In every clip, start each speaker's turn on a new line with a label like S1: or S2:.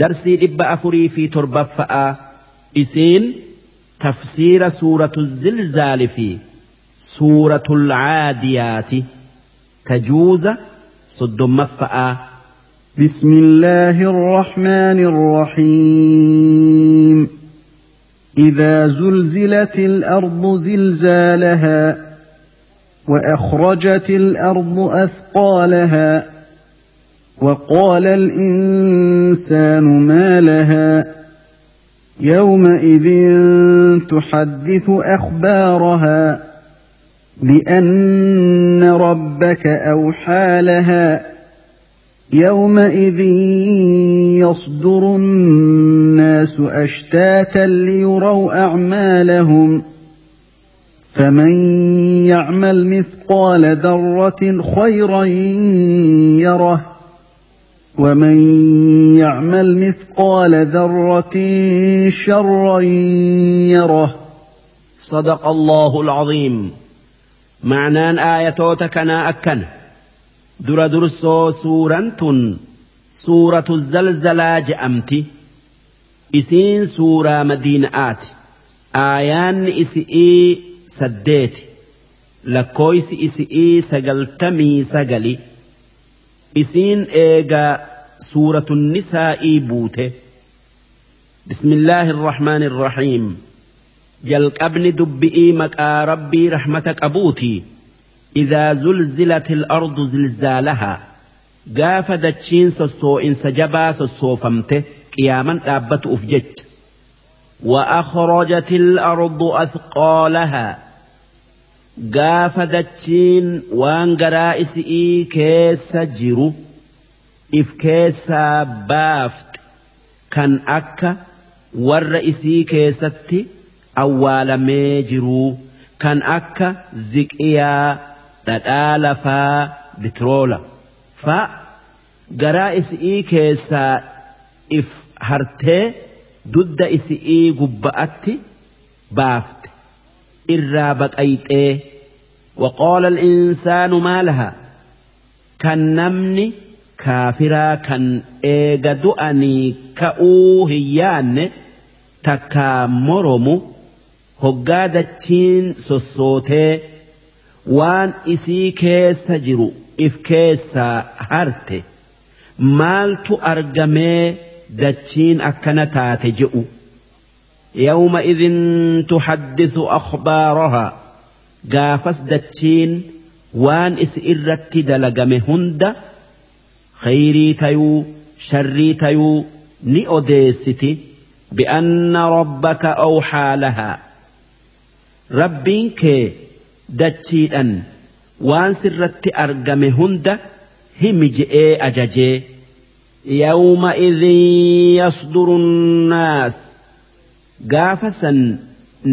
S1: darsii dhibba afurii fi torbaffa'aa isiin tafsiira suuratu zilzaali fi suuratu caadiyaati tajuuza soddommaffa'aa
S2: بسم الله الرحمن الرحيم اذا زلزلت الأرض زلزالها واخرجت الأرض اثقالها وقال الإنسان ما لها يومئذ تحدث أخبارها بأن ربك أوحى لها يومئذ يصدر الناس أشتاتا ليروا أعمالهم فمن يعمل مثقال ذرة خيرا يره ومن يعمل مثقال ذرة شرا يره
S1: صدق الله العظيم. معنى آية توتكنا أكن. در درسو سورة سورة الزلزلة جأمتي إسين سورة مدينة آت. آيان إسئي سديت. لكويس إسئي سجلتمي سجلي إسين إيجا سورة النساء بوت بسم الله الرحمن الرحيم جل أبن دبئيمك يا ربي رحمتك أبوتي إذا زلزلت الأرض زلزالها قاف دتشين سسو إن سجبا سسو فمته قياما أبت أفجت وأخرجت الأرض أثقالها gaafa dachiin waan garaa isii keessa jiru if keessaa baafte kan akka warra isii keessatti awwaalamee jiruu kan akka ziqiyaa dhadhaa lafaa bitiroola fa garaa isii keessaa if hartee dudda isii gubba'atti baafte. irraa baqayxee waqoola insaanu maalaha kan namni kaafiraa kan eega du'anii ka'uu hiyyaanne takkaa moromu hoggaa dachiin sossootee waan isii keessa jiru if keessaa harte maaltu argamee dachiin akkana taate je'u. يومئذ تحدث أخبارها. قافس دتشين وان إس إرت دلقم هند خيري تيو شري تيو نئوديستي بأن ربك أوحى لها. dachiidhan waan sirratti argame hunda himi je'ee ajajee يومئذ يصدر الناس. gaafa san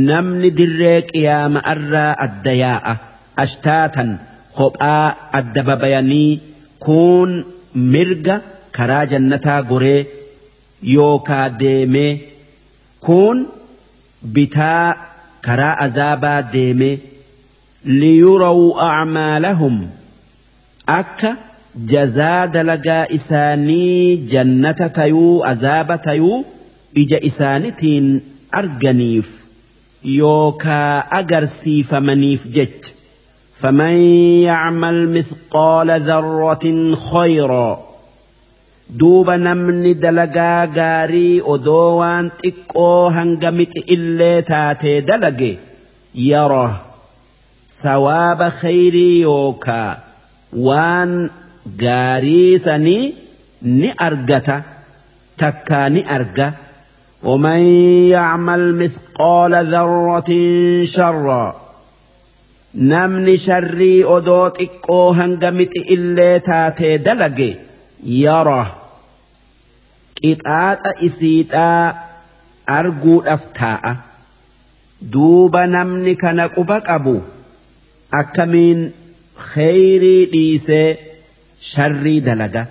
S1: namni dirree qiyaama irraa adda yaa'a ashtaatan hophaa adda babayanii kuun mirga karaa jannataa goree yookaa deemee kuun bitaa karaa azaabaa deemee liyurawu acmaalahum akka jazaa dalagaa isaanii jannata tayuu azaaba tayuu ija isaanitiin يوكا أجرسي فمنيف جت فمن يعمل مثقال ذرة خيرا. دوب نمني دلقا غاري أدوان تكو هنغمت إلي تاتي دلقي يره sawaaba khayrii yookaa waan gaarii sanii ni argata takkaa ni arga ومن يعمل مثقال ذرة شرا نمني شري أدوت إكو هنغمت إلي تاتي دلقي يرى قطعات إسيتا أرجو أفتاء. دوب نمني كان قبك أبو. akkamiin kheyrii dhiisee sharrii dalaga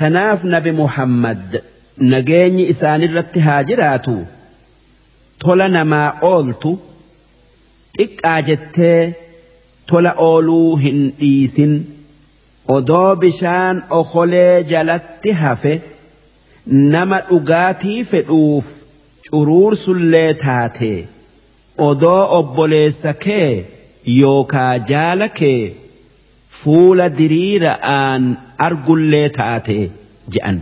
S1: tanaaf nabi muhammad nageenyi isaanirratti haa jiraatu. Tola namaa ooltu xiqqaa jettee tola ooluu hin dhiisin. Odoo bishaan okolee jalatti hafe nama dhugaatii fedhuuf curuursullee taate. Odoo obboleessa kee yookaa jaala kee fuula diriira'aan argullee taate je'an.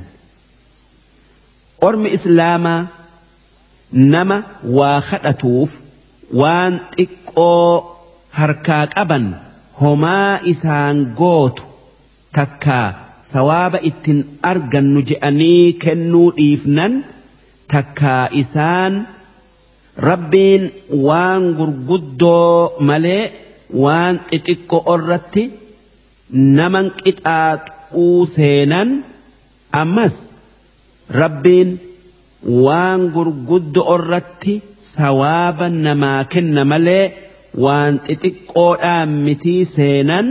S1: Ormi Islaamaa nama waa kadhatuuf waan xiqqoo harkaa qaban homaa isaan gootu takkaa sawaaba ittiin argannu je'anii kennuu dhiifnan takkaa isaan rabbiin waan gurguddoo malee waan xixiqqoo irratti naman qixaaxuu seenan ammas rabbiin waan gurguddoo irratti sawaaba namaa kenna malee waan xixiqqoodhaan mitii seenan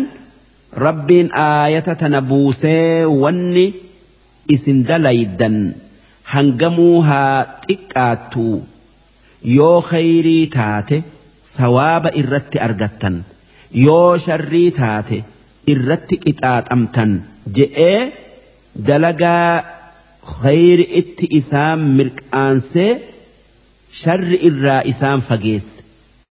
S1: rabbiin aayata tana buusee wanni isin dalaydan hangamuu haa xiqqaattu yoo khayrii taate sawaaba irratti argattan yoo sharrii taate irratti qixaaxamtan je'ee dalagaa khayri itti isaan mirqaansee sharri irraa isaan fageesse.